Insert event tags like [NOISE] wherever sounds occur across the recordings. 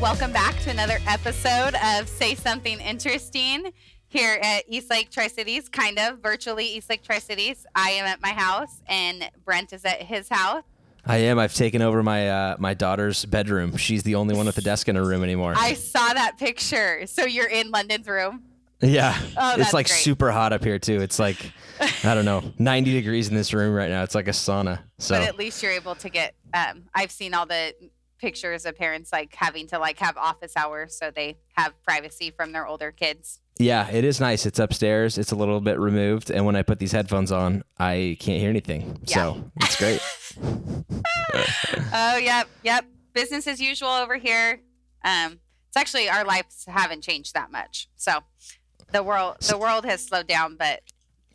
Welcome back to another episode of Say Something Interesting here at East Lake Tri Cities, kind of virtually East Lake Tri Cities. I am at my house, and Brent is at his house. I am. I've taken over my uh, my daughter's bedroom. She's the only one with a desk in her room anymore. I saw that picture. So you're in London's room. yeah, Oh, it's like great. super hot up here too. It's like I don't know, [LAUGHS] 90 degrees in this room right now. It's like a sauna. So But at least you're able to get. Um, I've seen all the pictures of parents like having to like have office hours so they have privacy from their older kids. yeah, it is nice. It's upstairs. It's a little bit removed, and when I put these headphones on, I can't hear anything. So it's great. [LAUGHS] [LAUGHS] oh, yep, yep. Business as usual over here. Um, it's actually our lives haven't changed that much. So the world the world has slowed down, but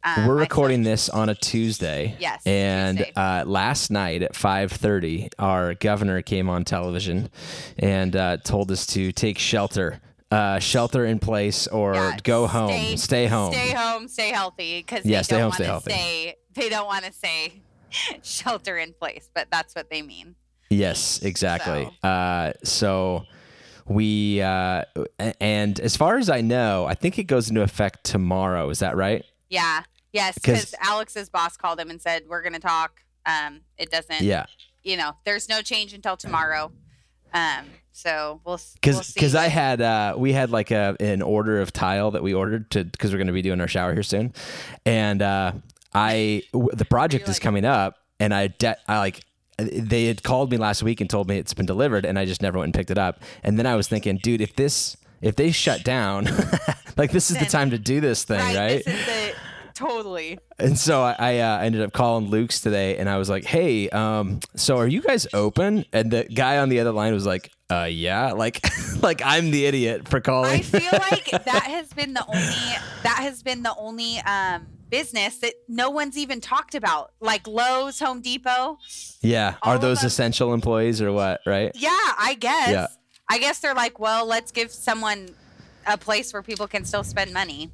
um, We're recording this on a Tuesday. Yes, And Tuesday. uh, last night at 5:30, our governor came on television and uh, told us to take shelter, uh, shelter in place, or Yeah, go home, stay, home. stay home, stay healthy, because Yeah, stay home, stay healthy. say they don't want to say [LAUGHS] shelter in place, but that's what they mean. Yes, exactly. Uh, so we uh, and as far as I know, I think it goes into effect tomorrow. Is that right? Yeah, yes, 'Cause- because Alex's boss called him and said we're going to talk. Um, it doesn't. Yeah. You know, there's no change until tomorrow. Um, so we'll s- because we'll because I had uh, we had like a an order of tile that we ordered to because we're going to be doing our shower here soon, and uh, I w- the project is like- coming up, and I de- I like they had called me last week and told me it's been delivered, and I just never went and picked it up, and then I was thinking, dude, if this if they shut down, [LAUGHS] like this is the time to do this thing, right, right? This is the totally. And so I, I uh, ended up calling Luke's today, and I was like, "Hey, um, so are you guys open?" And the guy on the other line was like, "Uh, yeah." Like, [LAUGHS] like I'm the idiot for calling. I [LAUGHS] feel like that has been the only that has been the only um business that no one's even talked about, like Lowe's, Home Depot. yeah, all are those essential employees or what? Right? Yeah, I guess. Yeah. I guess they're like, well, let's give someone a place where people can still spend money.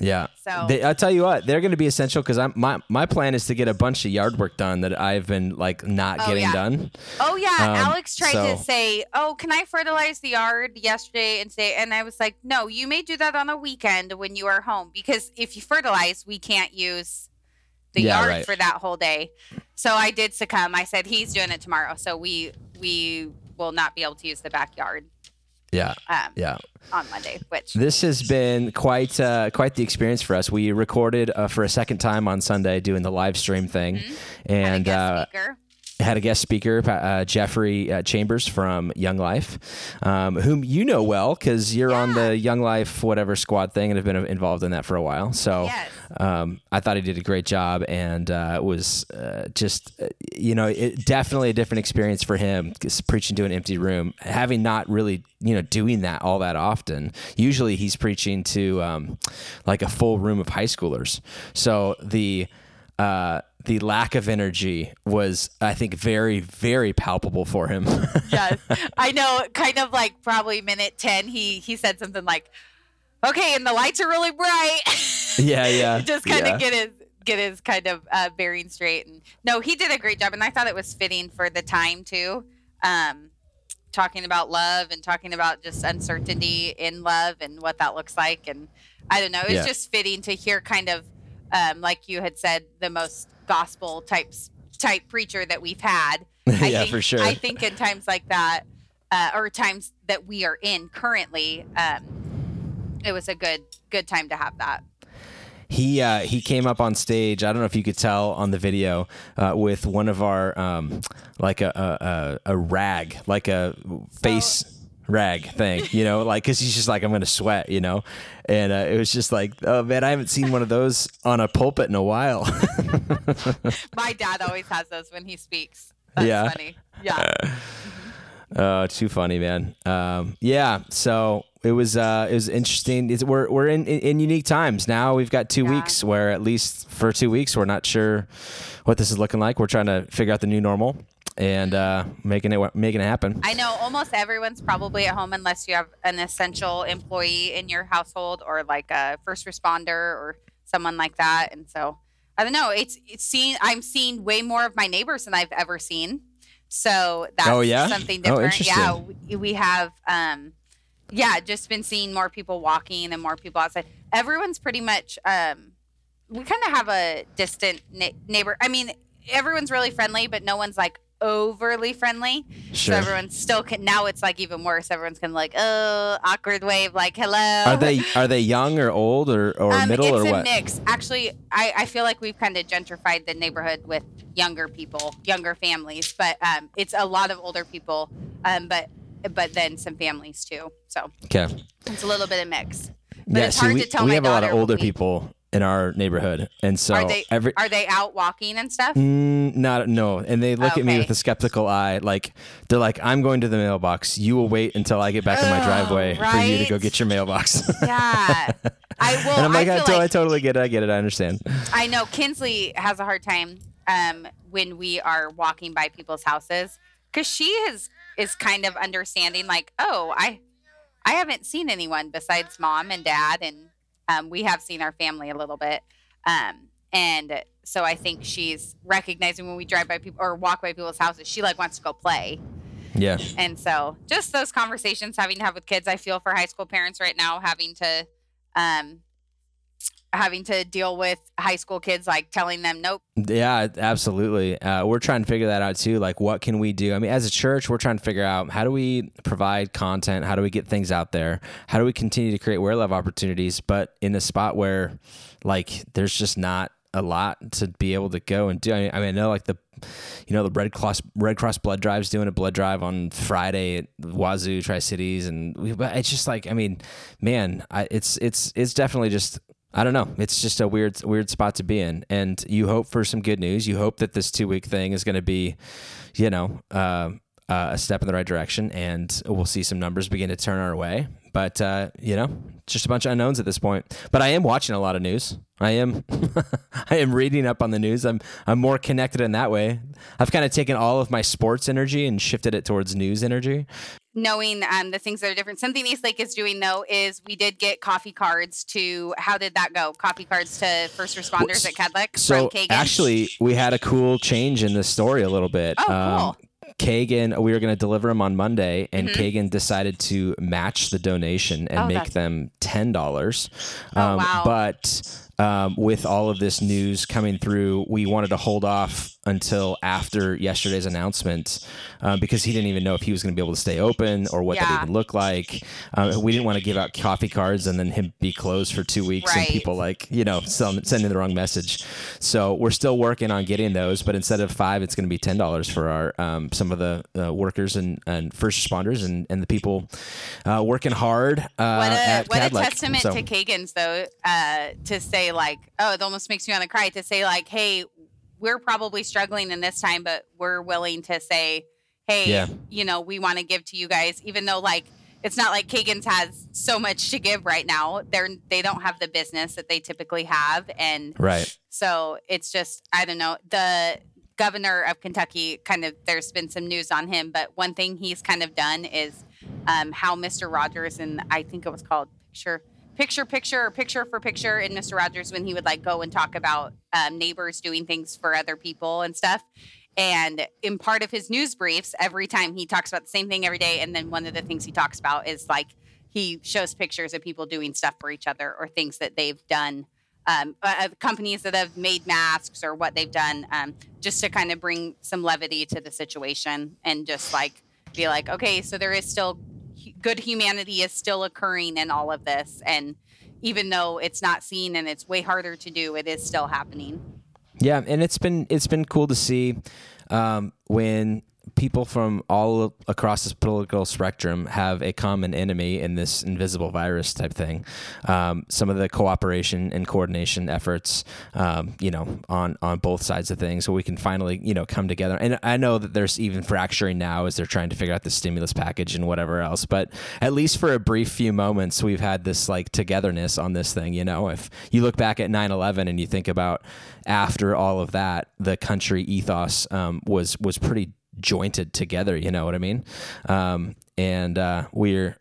Yeah. So- they, I'll tell you what, they're going to be essential because I'm my my plan is to get a bunch of yard work done that I've been like not Oh, getting yeah. done. Oh yeah, Um, Alex tried to say, "Oh, can I fertilize the yard yesterday and say, And I was like, "No, you may do that on a weekend when you are home because if you fertilize, we can't use the Yeah, yard right. for that whole day." So I did succumb. I said, "He's doing it tomorrow, so we we will not be able to use the backyard Yeah. um, Yeah. on Monday." Which This has been quite uh, quite the experience for us. We recorded uh, for a second time on Sunday doing the live stream thing, Mm-hmm. and uh, speaker. Had a guest speaker, uh, Jeffrey uh, Chambers from Young Life, um, whom you know well because you're on the Young Life whatever squad thing and have been involved in that for a while. So Yes. um, I thought he did a great job and uh, it was uh, just, uh, you know, it, definitely a different experience for him preaching to an empty room, having not really, you know, doing that all that often. Usually he's preaching to um, like a full room of high schoolers. So the, uh, the lack of energy was, I think, very, very palpable for him. [LAUGHS] yes i know kind of like probably minute 10 he he said something like okay and the lights are really bright [LAUGHS] yeah, yeah. just kind yeah. of get his get his kind of uh, bearing straight and no he did a great job and i thought it was fitting for the time too um talking about love and talking about just uncertainty in love and what that looks like and i don't know it was Yeah. just fitting to hear kind of um like you had said the most gospel types type preacher that we've had [LAUGHS] I yeah, think, for sure. I think in times like that, uh, or times that we are in currently, um, it was a good good time to have that. he uh, he came up on stage. I don't know if you could tell on the video uh, with one of our um, like a, a a a rag, like a face rag thing, you know, like because he's just like I'm gonna sweat, you know, and uh, it was just like, oh man, I haven't seen one of those on a pulpit in a while. [LAUGHS] My dad always has those when he speaks. That's Yeah. funny. Yeah. [LAUGHS] Oh, too funny, man. Um, yeah. So it was uh, it was interesting. It's, we're we're in, in, in unique times now. We've got two Yeah. weeks where at least for two weeks we're not sure what this is looking like. We're trying to figure out the new normal and uh, making it making it happen. I know almost everyone's probably at home unless you have an essential employee in your household or like a first responder or someone like that. And so I don't know. It's it's seen. I'm seeing way more of my neighbors than I've ever seen. So that's Oh, yeah? something Oh, different. yeah, we, we have um yeah, just been seeing more people walking and more people outside. Everyone's pretty much um we kind of have a distant ne- neighbor. I mean, everyone's really friendly, but no one's like overly friendly. Sure. So everyone's still can, now it's like even worse. Everyone's kind of like, "Oh, awkward wave like hello." Are they are they young or old or, or um, middle it's a mix. Actually, I, I feel like we've kind of gentrified the neighborhood with younger people, younger families, but um, it's a lot of older people, um, but but then some families too. So Okay. it's a little bit of mix. But Yeah, it's see, hard we, to tell we have a lot of older we- people in our neighborhood, and so are they every are they out walking and stuff? Mm, not no, and they look at me with a skeptical eye. Like they're like, "I'm going to the mailbox. You will wait until I get back in my driveway for you to go get your mailbox." Yeah, [LAUGHS] I will. and I'm like, I I, to- I totally get it. I get it. I understand. I know Kinsley has a hard time um, when we are walking by people's houses because she is is kind of understanding like, oh, I I haven't seen anyone besides mom and dad, and um, we have seen our family a little bit, um, and so I think she's recognizing when we drive by people or walk by people's houses, she like wants to go play, Yeah, and so just those conversations having to have with kids, I feel for high school parents right now having to. Um, having to deal with high school kids like telling them nope yeah, absolutely. Uh, we're trying to figure that out too. Like, what can we do? I mean, as a church, we're trying to figure out how do we provide content? How do we get things out there? How do we continue to create wear love opportunities? But in a spot where, like, there's just not a lot to be able to go and do. I mean, I, mean, I know like the, you know, the Red Cross Red Cross Blood Drive's doing a blood drive on Friday at Wazzu Tri Cities, and we, but it's just like, I mean, man, I, it's it's it's definitely just. I don't know. It's just a weird, weird spot to be in, and you hope for some good news. You hope that this two week thing is going to be, you know, uh, uh, a step in the right direction, and we'll see some numbers begin to turn our way. But uh, you know, just a bunch of unknowns at this point. But I am watching a lot of news. I am, [LAUGHS] I am reading up on the news. I'm, I'm more connected in that way. I've kind of taken all of my sports energy and shifted it towards news energy. knowing um, the things that are different. Something East Lake is doing though is we did get coffee cards to how did that go? Coffee cards to first responders at Kadlec So actually, we had a cool change in the story a little bit. Oh, cool. Kagen, we were going to deliver them on Monday, and Kagen decided to match the donation and Mm-hmm. Oh, make that's- them ten dollars. Oh, wow. But um, with all of this news coming through, we wanted to hold off until after yesterday's announcement uh, because he didn't even know if he was going to be able to stay open or what that even looked like. Uh, we didn't want to give out coffee cards and then him be closed for two weeks and people like you know sell, sending the wrong message. So we're still working on getting those, but instead of five, it's going to be ten dollars for our um, some of the uh, workers and, and first responders and, and the people uh, working hard. Uh, what a at what a testament So- to Kagen's though uh, to say like oh it almost makes me want to cry to say like hey we're probably struggling in this time but we're willing to say hey Yeah. you know we want to give to you guys even though like it's not like Kagen's has so much to give right now they're they don't have the business that they typically have and Right. so it's just, I don't know. The governor of Kentucky kind of, there's been some news on him, but one thing he's kind of done is um, how Mr. Rogers, and I think it was called Picture, Picture, Picture, or Picture for Picture in Mr. Rogers when he would like go and talk about um, neighbors doing things for other people and stuff. And in part of his news briefs, every time he talks about the same thing every day. And then one of the things he talks about is like he shows pictures of people doing stuff for each other or things that they've done um, uh, uh, companies that have made masks or what they've done, um, just to kind of bring some levity to the situation and just like be like, okay, so there is still good humanity is still occurring in all of this, and even though it's not seen and it's way harder to do, it is still happening. Yeah, and it's been it's been cool to see um, when people from all across this political spectrum have a common enemy in this invisible virus type thing. Um, some of the cooperation and coordination efforts, um, you know, on on both sides of things, so we can finally you know come together. And I know that there's even fracturing now as they're trying to figure out the stimulus package and whatever else. But at least for a brief few moments, we've had this like togetherness on this thing. You know, if you look back at 9/11 and you think about after all of that, the country ethos um, was was pretty jointed together. You know what I mean? Um, and uh, we're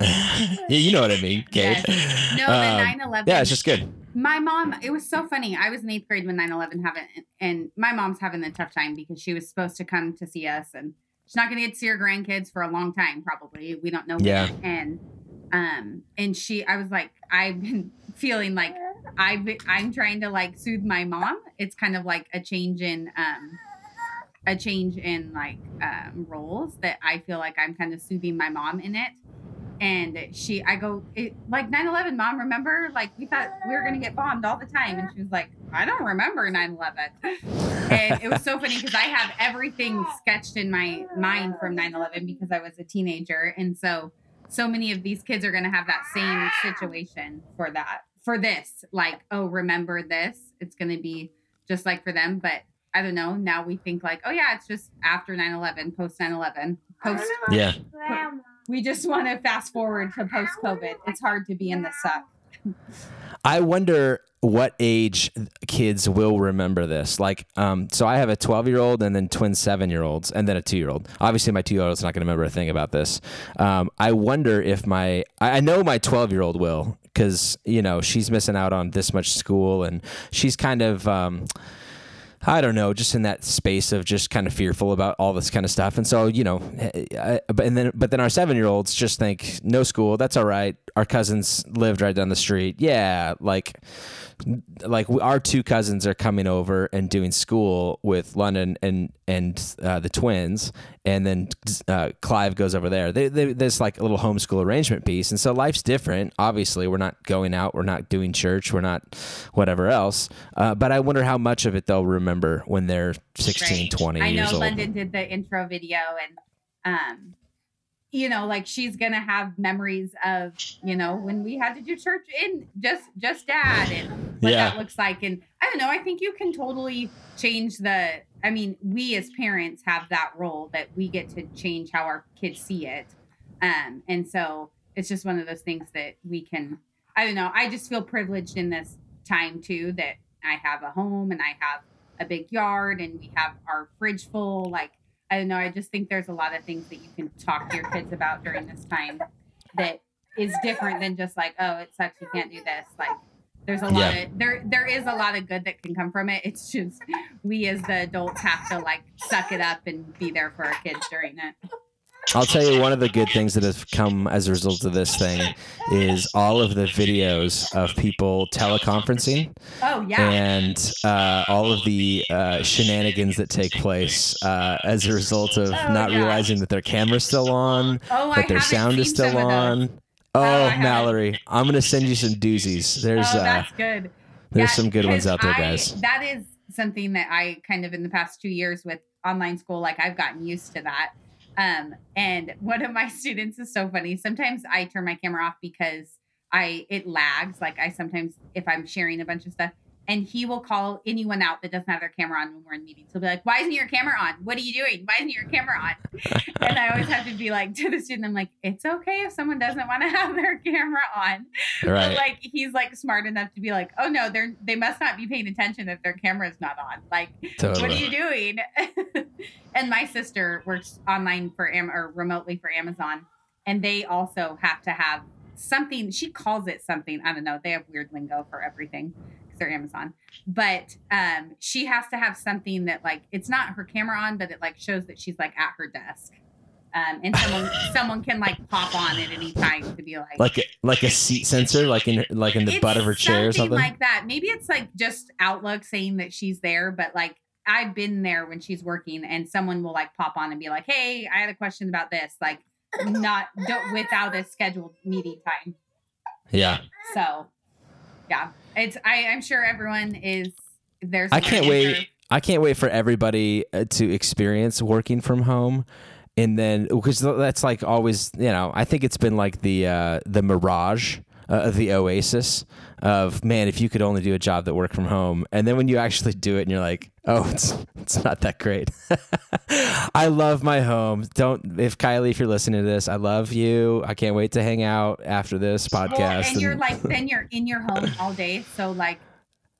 yeah, [LAUGHS] you know what I mean, Kate. Yes. No, the Um, 9/11. Yeah, it's just good. My mom, it was so funny. I was in eighth grade when 9 11 happened, and my mom's having a tough time because she was supposed to come to see us, and she's not going to get to see her grandkids for a long time, probably. We don't know. when. Yeah. And, um, and she, I was like, I've been [LAUGHS] feeling like I've, been, I'm trying to like soothe my mom. It's kind of like a change in, um, a change in like um, roles that I feel like I'm kind of soothing my mom in it. And she, I go, it, like 9 11, mom, remember? Like, we thought we were going to get bombed all the time. And she was like, I don't remember 9 11. And it was so funny because I have everything sketched in my mind from 9 11 because I was a teenager. And so, so many of these kids are going to have that same situation for that, for this. Like, oh, remember this? It's going to be just like for them. But I don't know. Now we think like, oh, yeah, it's just after 9 11, post 9 11, post Yeah. we just want to fast forward to post COVID. It's hard to be in the suck. I wonder what age kids will remember this. Like, um, so I have a 12 year old and then twin seven year olds and then a two year old. Obviously, my two year old's not going to remember a thing about this. Um, I wonder if my, I I know my 12 year old will because, you know, she's missing out on this much school and she's kind of, um, I don't know, just in that space of just kind of fearful about all this kind of stuff. And so, you know, eh, eh, I, but and then but then our seven year olds just think no school, that's all right. Our cousins lived right down the street. Yeah, like like our two cousins are coming over and doing school with London and and uh, the twins, and then uh, Clive goes over there. They, they, there's like a little homeschool arrangement piece, and so life's different. Obviously, we're not going out, we're not doing church, we're not whatever else. Uh, but I wonder how much of it they'll remember when they're 16, Right. 20 I know years old. London did the intro video and um you know like she's gonna have memories of you know when we had to do church in just just dad and what Yeah. that looks like and i don't know i think you can totally change the i mean we as parents have that role that we get to change how our kids see it um and so it's just one of those things that we can i don't know i just feel privileged in this time too that i have a home and i have a big yard and we have our fridge full like i don't know i just think there's a lot of things that you can talk to your kids about during this time that is different than just like oh it sucks you can't do this. Like there's a lot Yeah. of there there is a lot of good that can come from it. It's just we as the adults have to like suck it up and be there for our kids during it I'll tell you one of the good things that have come as a result of this thing is all of the videos of people teleconferencing oh yeah and uh, all of the uh, shenanigans that take place uh, as a result of Oh, not yeah. realizing that their camera's still on, oh I that their sound is still some of those. on. Oh, I haven't. Mallory, I'm gonna send you some doozies. There's oh uh, that's good there's some good ones out there, I- guys. that is something that I kind of in the past two years with online school, like I've gotten used to that. Um, and one of my [LAUGHS] students is so funny. Sometimes I turn my camera off because I it lags. Like I sometimes if I'm sharing a bunch of stuff, and he will call anyone out that doesn't have their camera on when we're in meetings. He'll be like, "Why isn't your camera on? What are you doing? Why isn't your camera on?" [LAUGHS] and have to be like to the student, I'm like, "It's okay if someone doesn't want to [LAUGHS] have their camera on." But, Right. like he's like smart enough to be like, oh no, they're they must not be paying attention if their camera's not on. Like, what are you doing? [LAUGHS] and my sister works online for Am or remotely for Amazon, and they also have to have something. She calls it something. I don't know. They have weird lingo for everything because they're Amazon. But um, she has to have something that like it's not her camera on, but it like shows that she's like at her desk. Um, and someone someone can like pop on at any time to be like Like a, like a seat sensor, like in like in the butt of her chair or something. like that. Maybe it's like just Outlook saying that she's there, but like I've been there when she's working, and someone will like pop on and be like, "Hey, I had a question about this." Like, not don't, without a scheduled meeting time. yeah. So, yeah, it's I, I'm sure everyone is there's. I can't wait. I can't wait for everybody uh, to experience working from home. And then, because that's like always, you know, I think it's been like the uh, the mirage uh, of the oasis of man, if you could only do a job that worked from home, and then when you actually do it, and you're like, oh, it's it's not that great. [LAUGHS] I love my home. Don't if Kylie, if you're listening to this, I love you. I can't wait to hang out after this podcast. Well, and you're like then you're in your home all day, so like.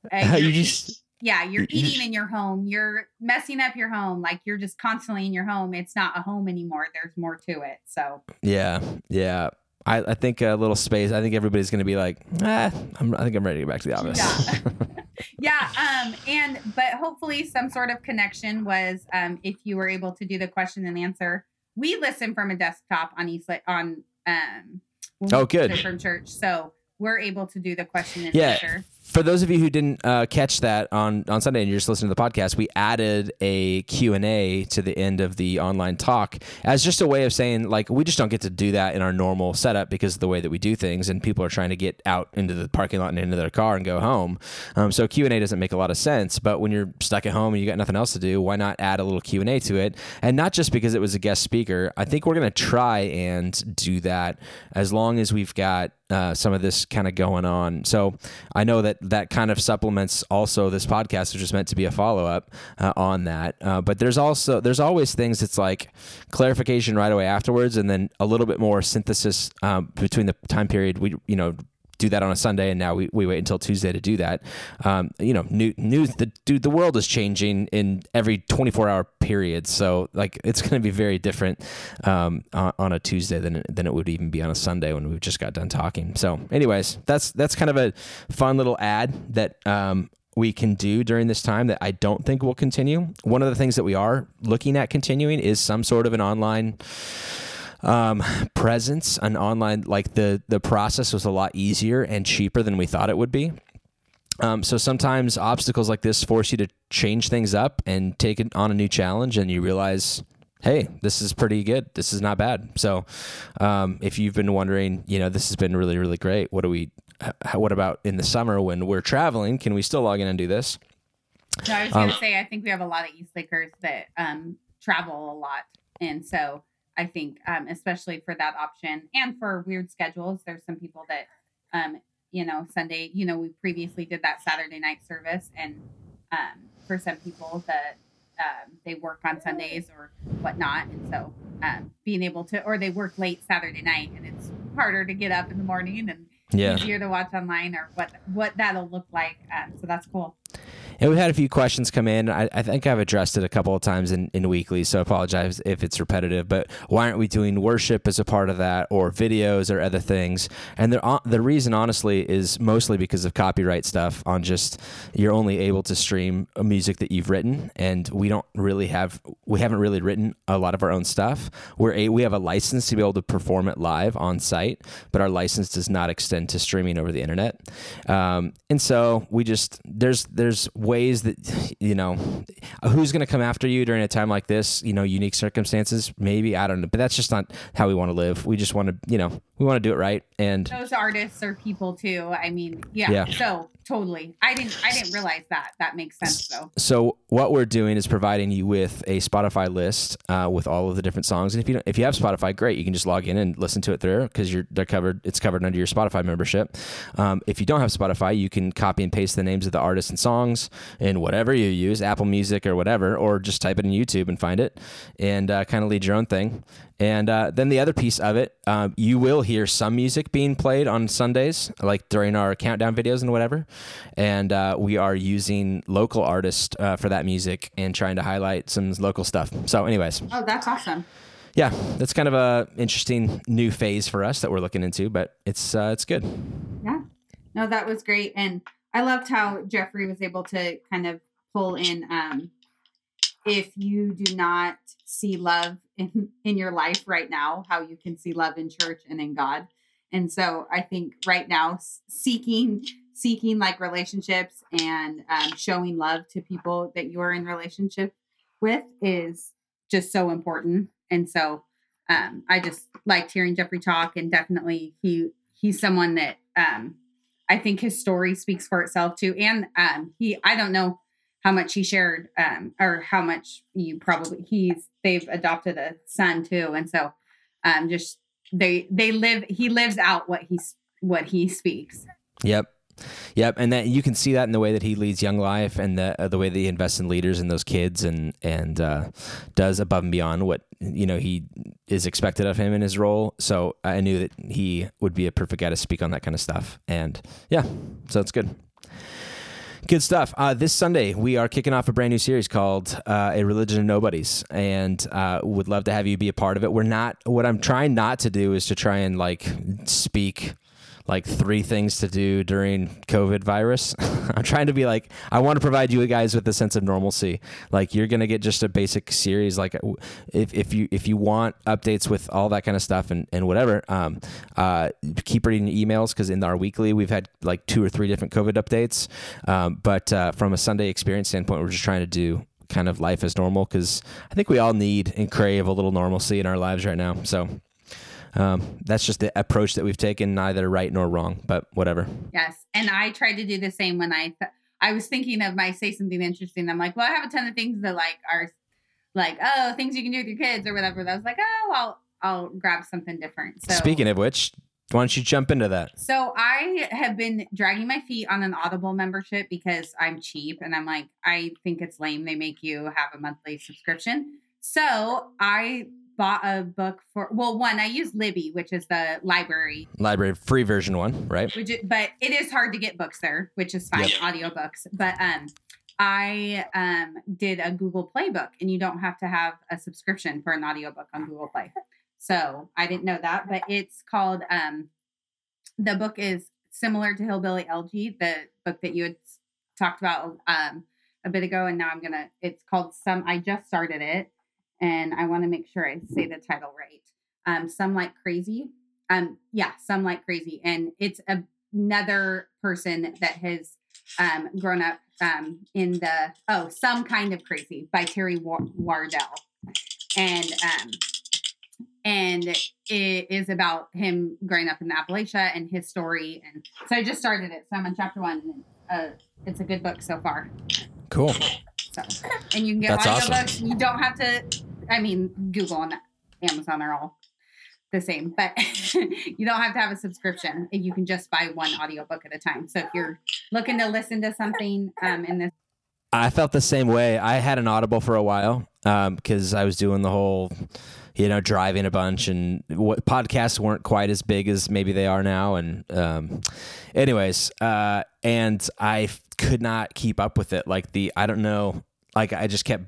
[LAUGHS] uh, you just yeah you're you- you eating in your home you're messing up your home like you're just constantly in your home it's not a home anymore there's more to it so Yeah, yeah. I, I think a little space. I think everybody's going to be like, ah, I'm, I think I'm ready to get back to the office. Yeah. [LAUGHS] yeah. Um, and but hopefully some sort of connection was um if you were able to do the question and answer. We listen from a desktop on East on um Oh, good. from church. So we're able to do the question and Yeah. answer. For those of you who didn't uh, catch that on, on Sunday and you're just listening to the podcast, we added a Q&A to the end of the online talk as just a way of saying, like, we just don't get to do that in our normal setup because of the way that we do things, and people are trying to get out into the parking lot and into their car and go home. Um, so Q&A doesn't make a lot of sense, but when you're stuck at home and you got nothing else to do, why not add a little Q&A to it? And not just because it was a guest speaker. I think we're going to try and do that as long as we've got uh, some of this kind of going on. So I know that that kind of supplements also this podcast, which is meant to be a follow up uh, on that. Uh, but there's also there's always things that's like clarification right away afterwards, and then a little bit more synthesis um, between the time period we you know do that on a Sunday, and now we, we wait until Tuesday to do that. Um, you know, new news. The dude, the world is changing in every 24 hour period, so like it's going to be very different um, on, on a Tuesday than than it would even be on a Sunday when we've just got done talking. So, anyways, that's that's kind of a fun little ad that. Um, we can do during this time that I don't think will continue. One of the things that we are looking at continuing is some sort of an online um, [LAUGHS] presence, an online like the the process was a lot easier and cheaper than we thought it would be. Um, so sometimes obstacles like this force you to change things up and take it on a new challenge, and you realize, hey, this is pretty good. This is not bad. So um, if you've been wondering, you know, this has been really really great. What do we? What about in the summer when we're traveling? Can we still log in and do this? No, I was gonna Um, say I think we have a lot of East Lakers that um travel a lot. And so I think um especially for that option and for weird schedules, there's some people that um, you know, Sunday, you know, we previously did that Saturday night service and um for some people that um, they work on Sundays or whatnot. And so um, being able to, or they work late Saturday night and it's harder to get up in the morning and Yeah. easier to watch online or what, what that'll look like. Um, so that's cool. And we've had a few questions come in. I, I think I've addressed it a couple of times in, in weekly, so I apologize if it's repetitive. But why aren't we doing worship as a part of that, or videos, or other things? And the the reason, honestly, is mostly because of copyright stuff. On just you're only able to stream music that you've written, and we don't really have we haven't really written a lot of our own stuff. We're a we have a license to be able to perform it live on site, but our license does not extend to streaming over the internet. Um, and so we just there's there's ways that you know who's going to come after you during a time like this. You know, unique circumstances. Maybe I don't know, but that's just not how we want to live. We just want to you know we want to do it right. And those artists are people too. I mean, yeah, Yeah. So totally. I didn't. I didn't realize that. That makes sense though. so what we're doing is providing you with a Spotify list uh, with all of the different songs. And if you don't, if you have Spotify, great, you can just log in and listen to it there because you're they're covered. It's covered under your Spotify membership. Um, if you don't have Spotify, you can copy and paste the names of the artists and songs in whatever you use, Apple Music or whatever, or just type it in YouTube and find it, and uh, kind of lead your own thing. And uh, then the other piece of it, um, you will hear some music being played on Sundays, like during our countdown videos and whatever. And uh, we are using local artists uh, for that music and trying to highlight some local stuff. So, anyways, Oh, that's awesome. yeah, that's kind of a interesting new phase for us that we're looking into, but it's uh, it's good. Yeah. No, that was great. And I loved how Jeffrey was able to kind of pull in um if you do not see love in in your life right now, how you can see love in church and in God. And so I think right now seeking seeking like relationships and um, showing love to people that you are in relationship with is just so important. And so um, I just liked hearing Jeffrey talk, and definitely he he's someone that um, I think his story speaks for itself too. And um, he, I don't know how much he shared, um, or how much you probably he's they've adopted a son too, and so um, just they they live he lives out what he's what he speaks. Yep. Yep, and that you can see that in the way that he leads Young Life, and the uh, the way that he invests in leaders and those kids, and and uh, does above and beyond what you know he is expected of him in his role. So I knew that he would be a perfect guy to speak on that kind of stuff, and yeah, so it's good. Good stuff. Uh, this Sunday, we are kicking off a brand new series called uh, A Religion of Nobodies, and uh, would love to have you be a part of it. We're not, what I'm trying not to do is to try and like speak like three things to do during COVID virus. [LAUGHS] I'm trying to be like, I want to provide you guys with a sense of normalcy. Like you're gonna get just a basic series. Like if, if you if you want updates with all that kind of stuff and, and whatever, um, uh, keep reading emails because in our weekly we've had like two or three different COVID updates. Um, but uh, from a Sunday experience standpoint, we're just trying to do kind of life as normal because I think we all need and crave a little normalcy in our lives right now. So um, that's just the approach that we've taken, neither right nor wrong, but whatever. Yes, and I tried to do the same when I th- I was thinking of my say something interesting. I'm like, well, I have a ton of things that like are like oh things you can do with your kids or whatever. That I was like, oh, I'll I'll grab something different. So speaking of which, why don't you jump into that? So I have been dragging my feet on an Audible membership because I'm cheap and I'm like, I think it's lame. They make you have a monthly subscription. So I bought a book for well one i use libby which is the library. Library free version one right? Which but it is hard to get books there which is fine yep. audiobooks. But um i um did a google play book and you don't have to have a subscription for an audiobook on google play. So i didn't know that but it's called um the book is similar to hillbilly elegy the book that you had talked about um a bit ago and now i'm gonna it's called some i just started it and I want to make sure I say the title right. Um, Some Like Crazy. Um, yeah, Some Like Crazy. And it's another person that has um, grown up um, in the, oh, Some Kind of Crazy by Terry Wardell. And, um, and it is about him growing up in Appalachia and his story. And so I just started it. So I'm on chapter one. And, uh, it's a good book so far. Cool. So, and you can get That's audiobooks. Awesome. You don't have to I mean, Google and Amazon are all the same, but [LAUGHS] you don't have to have a subscription. You can just buy one audiobook at a time. So if you're looking to listen to something um, in this I felt the same way. I had an Audible for a while because um, I was doing the whole, you know, driving a bunch, and what podcasts weren't quite as big as maybe they are now. And, um, anyways, uh, and I could not keep up with it. Like the, I don't know, like I just kept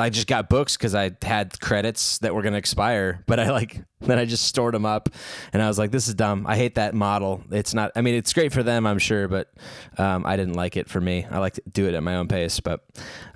I just got books because I had credits that were going to expire, but I like [LAUGHS] then I just stored them up, and I was like, "This is dumb. I hate that model. It's not. I mean, it's great for them, I'm sure, but um, I didn't like it for me. I like to do it at my own pace. But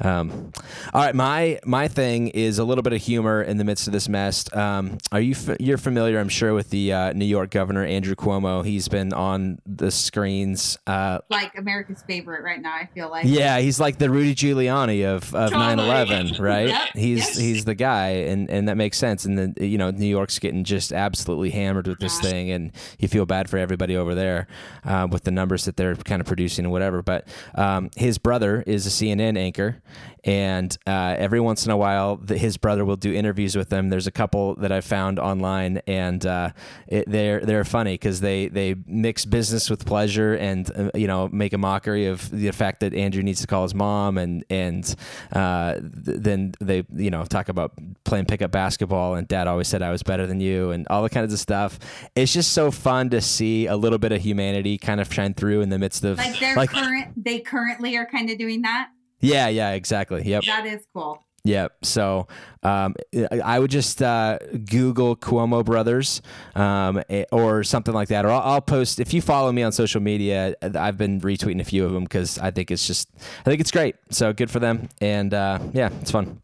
um, all right, my my thing is a little bit of humor in the midst of this mess. Um, are you f- you're familiar, I'm sure, with the uh, New York Governor Andrew Cuomo? He's been on the screens, uh, like America's favorite right now. I feel like. Yeah, he's like the Rudy Giuliani of of 9/11, [LAUGHS] right? Yep. He's yes. he's the guy, and and that makes sense. And then you know, New York's getting getting just absolutely hammered with this thing, and you feel bad for everybody over there uh, with the numbers that they're kind of producing and whatever. But um, his brother is a CNN anchor, and uh, every once in a while, the, his brother will do interviews with them. There's a couple that I've found online, and uh, it, they're they're funny because they they mix business with pleasure, and uh, you know make a mockery of the fact that Andrew needs to call his mom, and and uh, th- then they you know talk about playing pickup basketball, and Dad always said I was better than you, and all the kinds of stuff. It's just so fun to see a little bit of humanity kind of shine through in the midst of like they're like, current. They currently are kind of doing that. Yeah, yeah, exactly. Yep. That is cool. Yep. So um, I would just uh, Google Cuomo Brothers um, or something like that. Or I'll, I'll, post, if you follow me on social media, I've been retweeting a few of them because I think it's just, I think it's great. So good for them. And uh, yeah, it's fun.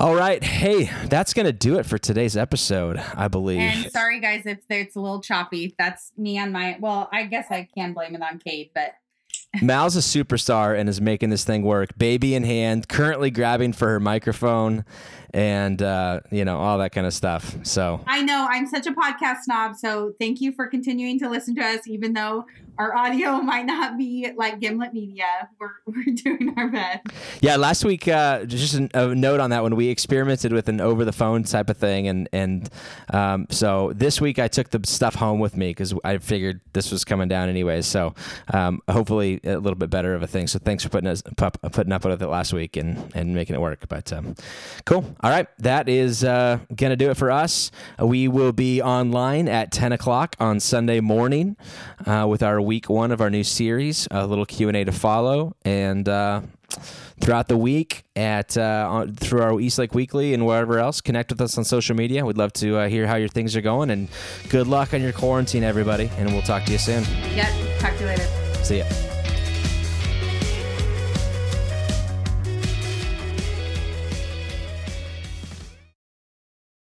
All right. Hey, that's going to do it for today's episode, I believe. And sorry, guys, if it's a little choppy. That's me on my, well, I guess I can blame it on Kate, but [LAUGHS] Mal's a superstar and is making this thing work. Baby in hand, currently grabbing for her microphone and uh, you know all that kind of stuff. So I know I'm such a podcast snob. So thank you for continuing to listen to us, even though our audio [LAUGHS] might not be like Gimlet Media. We're [LAUGHS] we're doing our best. Yeah, last week, uh, just a, note on that one. We experimented with an over the phone type of thing, and and um, so this week I took the stuff home with me because I figured this was coming down anyways. So um, hopefully a little bit better of a thing. So thanks for putting us putting up with it last week and and making it work. But um, cool. All right, that is uh, gonna do it for us. We will be online at ten o'clock on Sunday morning uh, with our week one of our new series. A little Q and A to follow, and uh, throughout the week at uh, on, through our Eastlake Weekly and wherever else. Connect with us on social media. We'd love to uh, hear how your things are going, and good luck on your quarantine, everybody. And we'll talk to you soon. Yep. Talk to you later. See ya.